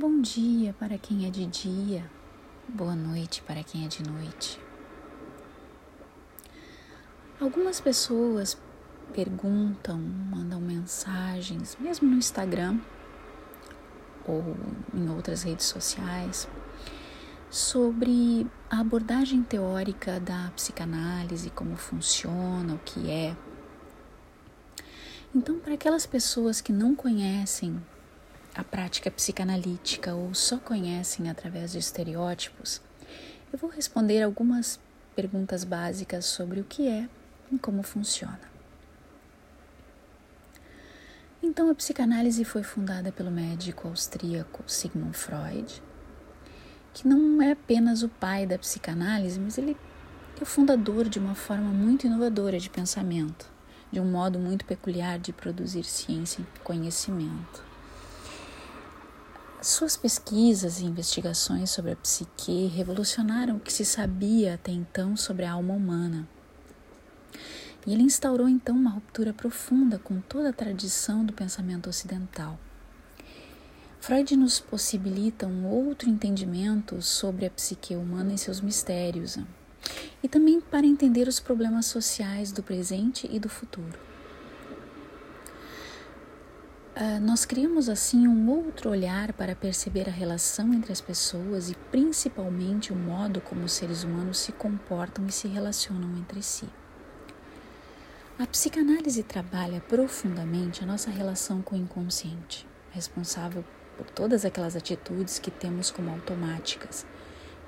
Bom dia para quem é de dia, boa noite para quem é de noite. Algumas pessoas perguntam, mandam mensagens, mesmo no Instagram ou em outras redes sociais, sobre a abordagem teórica da psicanálise, como funciona, o que é. Então, para aquelas pessoas que não conhecem a prática psicanalítica ou só conhecem através de estereótipos, eu vou responder algumas perguntas básicas sobre o que é e como funciona. Então, a psicanálise foi fundada pelo médico austríaco Sigmund Freud que não é apenas o pai da psicanálise, mas ele é o fundador de uma forma muito inovadora de pensamento, de um modo muito peculiar de produzir ciência e conhecimento. Suas pesquisas e investigações sobre a psique revolucionaram o que se sabia até então sobre a alma humana. E ele instaurou então uma ruptura profunda com toda a tradição do pensamento ocidental. Freud nos possibilita um outro entendimento sobre a psique humana e seus mistérios, e também para entender os problemas sociais do presente e do futuro. Uh, nós criamos assim um outro olhar para perceber a relação entre as pessoas e principalmente o modo como os seres humanos se comportam e se relacionam entre si. A psicanálise trabalha profundamente a nossa relação com o inconsciente, responsável por todas aquelas atitudes que temos como automáticas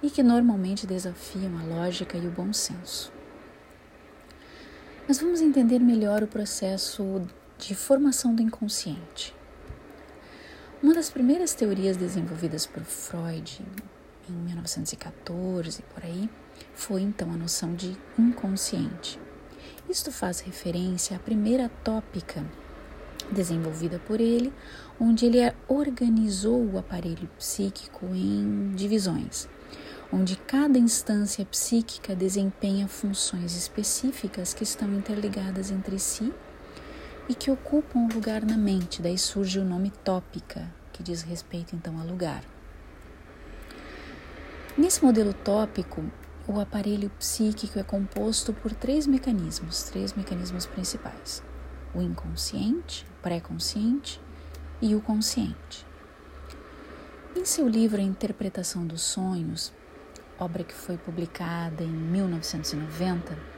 e que normalmente desafiam a lógica e o bom senso. Mas vamos entender melhor o processo de formação do inconsciente. Uma das primeiras teorias desenvolvidas por Freud em 1914 por aí foi então a noção de inconsciente. Isto faz referência à primeira tópica desenvolvida por ele, onde ele organizou o aparelho psíquico em divisões, onde cada instância psíquica desempenha funções específicas que estão interligadas entre si e que ocupam um lugar na mente. Daí surge o nome tópica, que diz respeito então a lugar. Nesse modelo tópico, o aparelho psíquico é composto por três mecanismos, três mecanismos principais o inconsciente, pré-consciente e o consciente. Em seu livro A Interpretação dos Sonhos, obra que foi publicada em 1990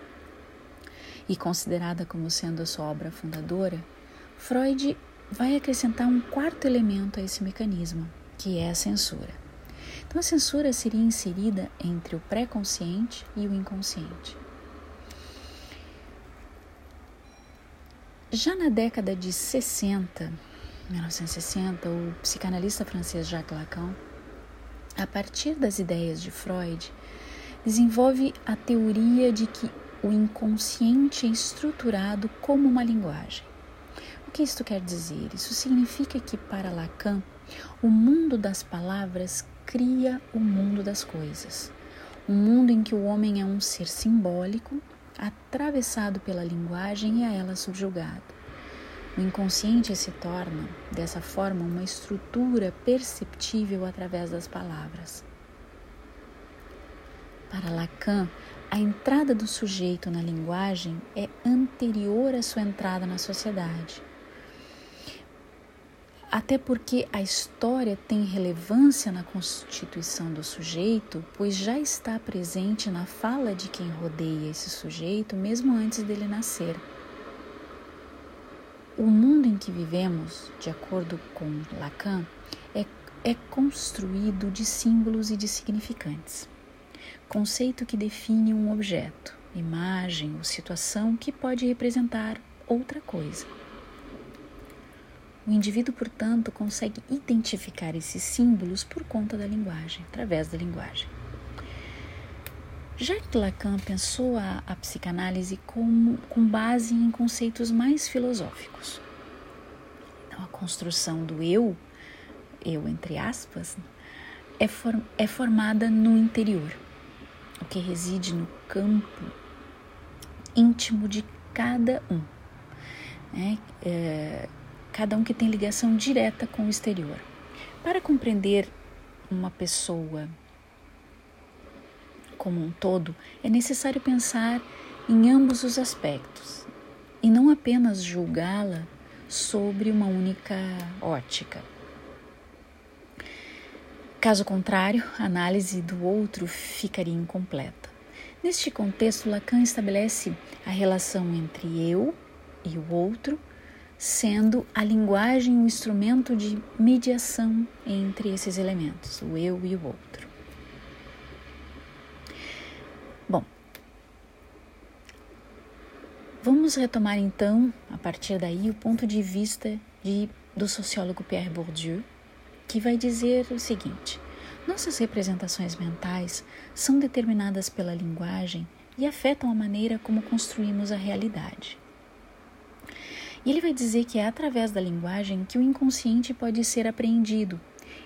e considerada como sendo a sua obra fundadora, Freud vai acrescentar um quarto elemento a esse mecanismo, que é a censura. Então, a censura seria inserida entre o pré-consciente e o inconsciente. Já na década de 60, 1960, o psicanalista francês Jacques Lacan, a partir das ideias de Freud, desenvolve a teoria de que o inconsciente é estruturado como uma linguagem. O que isto quer dizer? Isso significa que, para Lacan, o mundo das palavras cria o mundo das coisas. Um mundo em que o homem é um ser simbólico atravessado pela linguagem e a ela subjugado. O inconsciente se torna, dessa forma, uma estrutura perceptível através das palavras. Para Lacan, a entrada do sujeito na linguagem é anterior à sua entrada na sociedade. Até porque a história tem relevância na constituição do sujeito, pois já está presente na fala de quem rodeia esse sujeito mesmo antes dele nascer. O mundo em que vivemos, de acordo com Lacan, é, é construído de símbolos e de significantes. Conceito que define um objeto, imagem ou situação que pode representar outra coisa. O indivíduo, portanto, consegue identificar esses símbolos por conta da linguagem, através da linguagem. Jacques Lacan pensou a, a psicanálise com, com base em conceitos mais filosóficos. Então, a construção do eu, eu entre aspas, é, for, é formada no interior, o que reside no campo íntimo de cada um. Né? É, cada um que tem ligação direta com o exterior. Para compreender uma pessoa como um todo, é necessário pensar em ambos os aspectos e não apenas julgá-la sobre uma única ótica. Caso contrário, a análise do outro ficaria incompleta. Neste contexto, Lacan estabelece a relação entre eu e o outro, sendo a linguagem um instrumento de mediação entre esses elementos, o eu e o outro. Bom, vamos retomar então, a partir daí, o ponto de vista de, do sociólogo Pierre Bourdieu, que vai dizer o seguinte: nossas representações mentais são determinadas pela linguagem e afetam a maneira como construímos a realidade. E ele vai dizer que é através da linguagem que o inconsciente pode ser apreendido,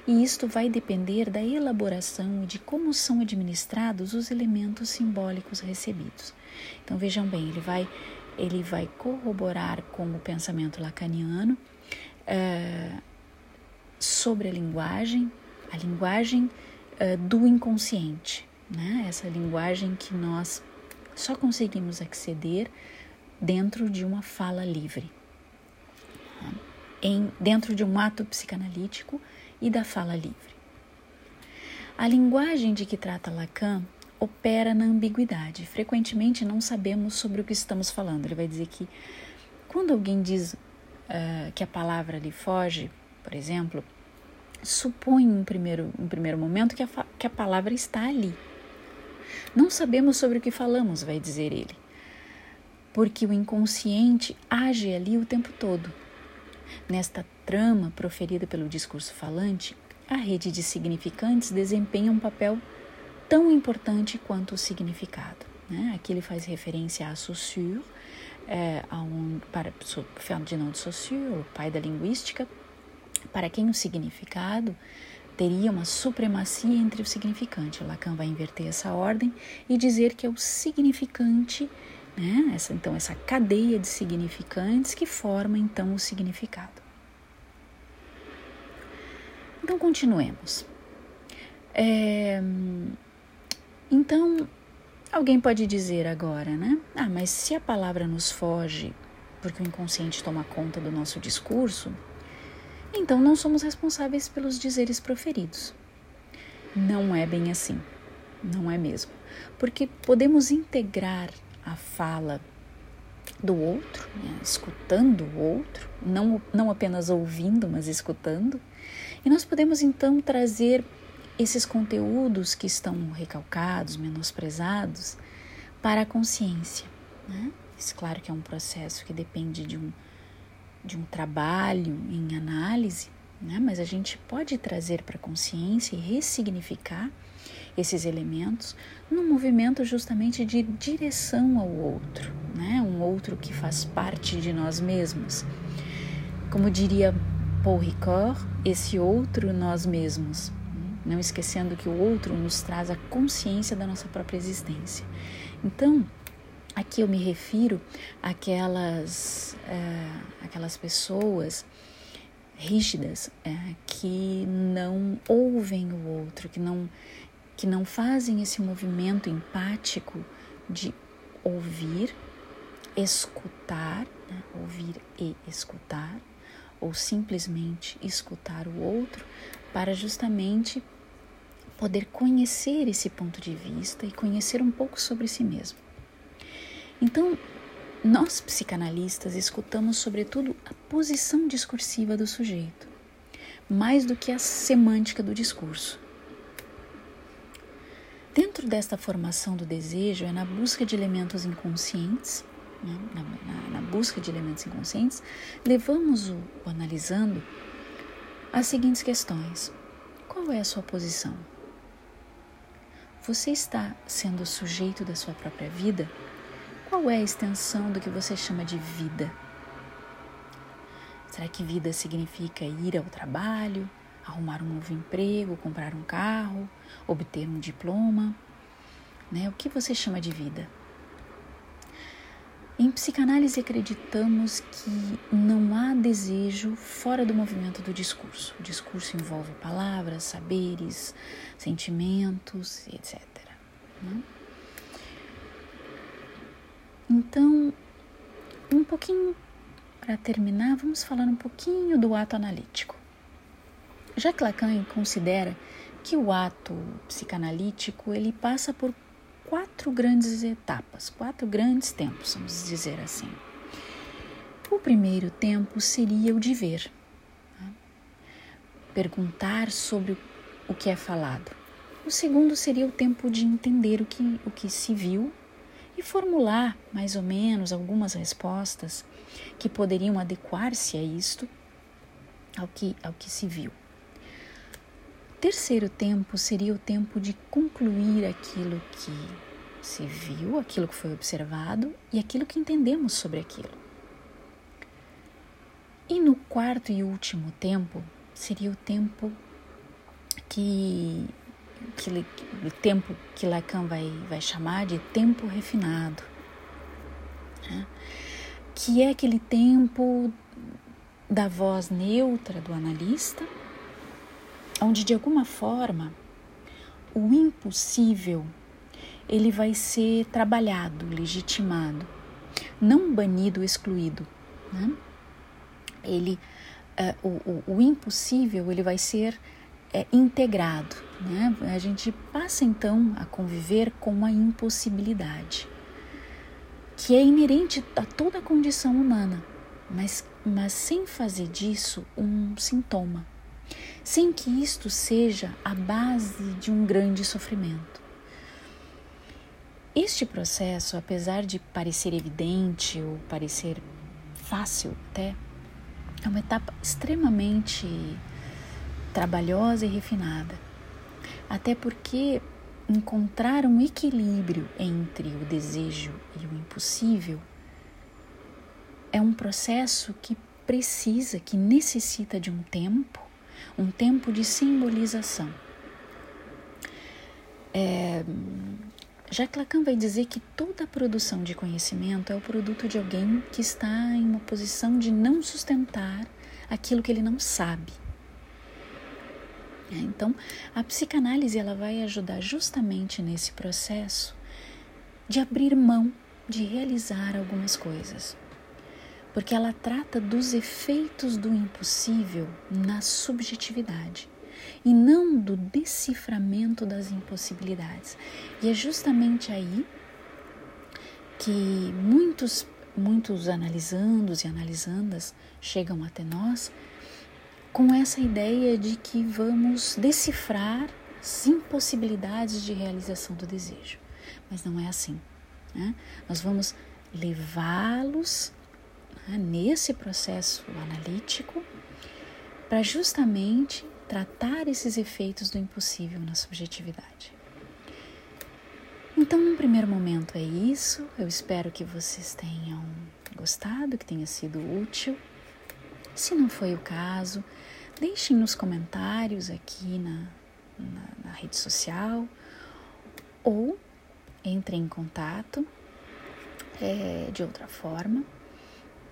e isto vai depender da elaboração e de como são administrados os elementos simbólicos recebidos. Então vejam bem, ele vai, ele vai corroborar com o pensamento lacaniano uh, sobre a linguagem, a linguagem uh, do inconsciente, né? essa linguagem que nós só conseguimos acceder dentro de uma fala livre, em, dentro de um ato psicanalítico e da fala livre. A linguagem de que trata Lacan opera na ambiguidade. Frequentemente não sabemos sobre o que estamos falando. Ele vai dizer que quando alguém diz uh, que a palavra lhe foge, por exemplo, supõe em primeiro, em primeiro momento que a, que a palavra está ali. Não sabemos sobre o que falamos, vai dizer ele, porque o inconsciente age ali o tempo todo. Nesta trama proferida pelo discurso falante, a rede de significantes desempenha um papel tão importante quanto o significado. Né? Aqui ele faz referência a Saussure, é, a um, para Ferdinand de Saussure, o pai da linguística, para quem o significado teria uma supremacia entre o significante. Lacan vai inverter essa ordem e dizer que é o significante, né? essa, então essa cadeia de significantes que forma então o significado. Então continuemos. É, então alguém pode dizer agora, né? Ah, mas se a palavra nos foge porque o inconsciente toma conta do nosso discurso, então não somos responsáveis pelos dizeres proferidos. Não é bem assim, não é mesmo, porque podemos integrar a fala do outro, né? escutando o outro, não, não apenas ouvindo, mas escutando, e nós podemos então trazer esses conteúdos que estão recalcados, menosprezados, para a consciência. Né? Isso, claro que é um processo que depende de um de um trabalho em análise, né? mas a gente pode trazer para a consciência e ressignificar esses elementos num movimento justamente de direção ao outro, né? um outro que faz parte de nós mesmos. Como diria Paul Ricoeur, esse outro nós mesmos, não esquecendo que o outro nos traz a consciência da nossa própria existência. Então, Aqui eu me refiro àquelas, é, aquelas pessoas rígidas é, que não ouvem o outro, que não, que não fazem esse movimento empático de ouvir, escutar, né? ouvir e escutar, ou simplesmente escutar o outro, para justamente poder conhecer esse ponto de vista e conhecer um pouco sobre si mesmo. Então, nós psicanalistas escutamos sobretudo a posição discursiva do sujeito, mais do que a semântica do discurso. Dentro desta formação do desejo, é na busca de elementos inconscientes, né, na, na, na, busca de elementos inconscientes, levamos o, o analisando as seguintes questões: qual é a sua posição? Você está sendo sujeito da sua própria vida? Qual é a extensão do que você chama de vida? Será que vida significa ir ao trabalho, arrumar um novo emprego, comprar um carro, obter um diploma? Né? O que você chama de vida? Em psicanálise acreditamos que não há desejo fora do movimento do discurso. O discurso envolve palavras, saberes, sentimentos, etc. Né? Então, um pouquinho para terminar, vamos falar um pouquinho do ato analítico. Jacques Lacan considera que o ato psicanalítico ele passa por quatro grandes etapas, quatro grandes tempos, vamos dizer assim. O primeiro tempo seria o de ver, né? perguntar sobre o que é falado. O segundo seria o tempo de entender o que, o que se viu e formular mais ou menos algumas respostas que poderiam adequar-se a isto, ao que, ao que se viu. Terceiro tempo seria o tempo de concluir aquilo que se viu, aquilo que foi observado e aquilo que entendemos sobre aquilo. E no quarto e último tempo seria o tempo que, que o tempo que Lacan vai, vai chamar de tempo refinado, né? que é aquele tempo da voz neutra do analista onde de alguma forma o impossível ele vai ser trabalhado, legitimado, não banido, excluído. Né? Ele, uh, o, o, o, impossível ele vai ser é, integrado. Né? A gente passa então a conviver com a impossibilidade, que é inerente a toda a condição humana, mas, mas sem fazer disso um sintoma sem que isto seja a base de um grande sofrimento. Este processo, apesar de parecer evidente ou parecer fácil até, é uma etapa extremamente trabalhosa e refinada. Até porque encontrar um equilíbrio entre o desejo e o impossível é um processo que precisa, que necessita de um tempo um tempo de simbolização. É, Jacques Lacan vai dizer que toda produção de conhecimento é o produto de alguém que está em uma posição de não sustentar aquilo que ele não sabe. É, então, a psicanálise ela vai ajudar justamente nesse processo de abrir mão de realizar algumas coisas porque ela trata dos efeitos do impossível na subjetividade e não do deciframento das impossibilidades. E é justamente aí que muitos muitos analisandos e analisandas chegam até nós com essa ideia de que vamos decifrar as impossibilidades de realização do desejo. Mas não é assim. Né? Nós vamos levá-los né, nesse processo analítico para justamente tratar esses efeitos do impossível na subjetividade. Então, num primeiro momento é isso. Eu espero que vocês tenham gostado, que tenha sido útil. Se não foi o caso, deixem nos comentários aqui na, na, na rede social ou entrem em contato é, de outra forma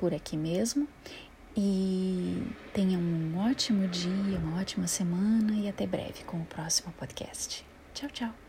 por aqui mesmo. E tenham um ótimo dia, uma ótima semana e até breve com o próximo podcast. Tchau, tchau.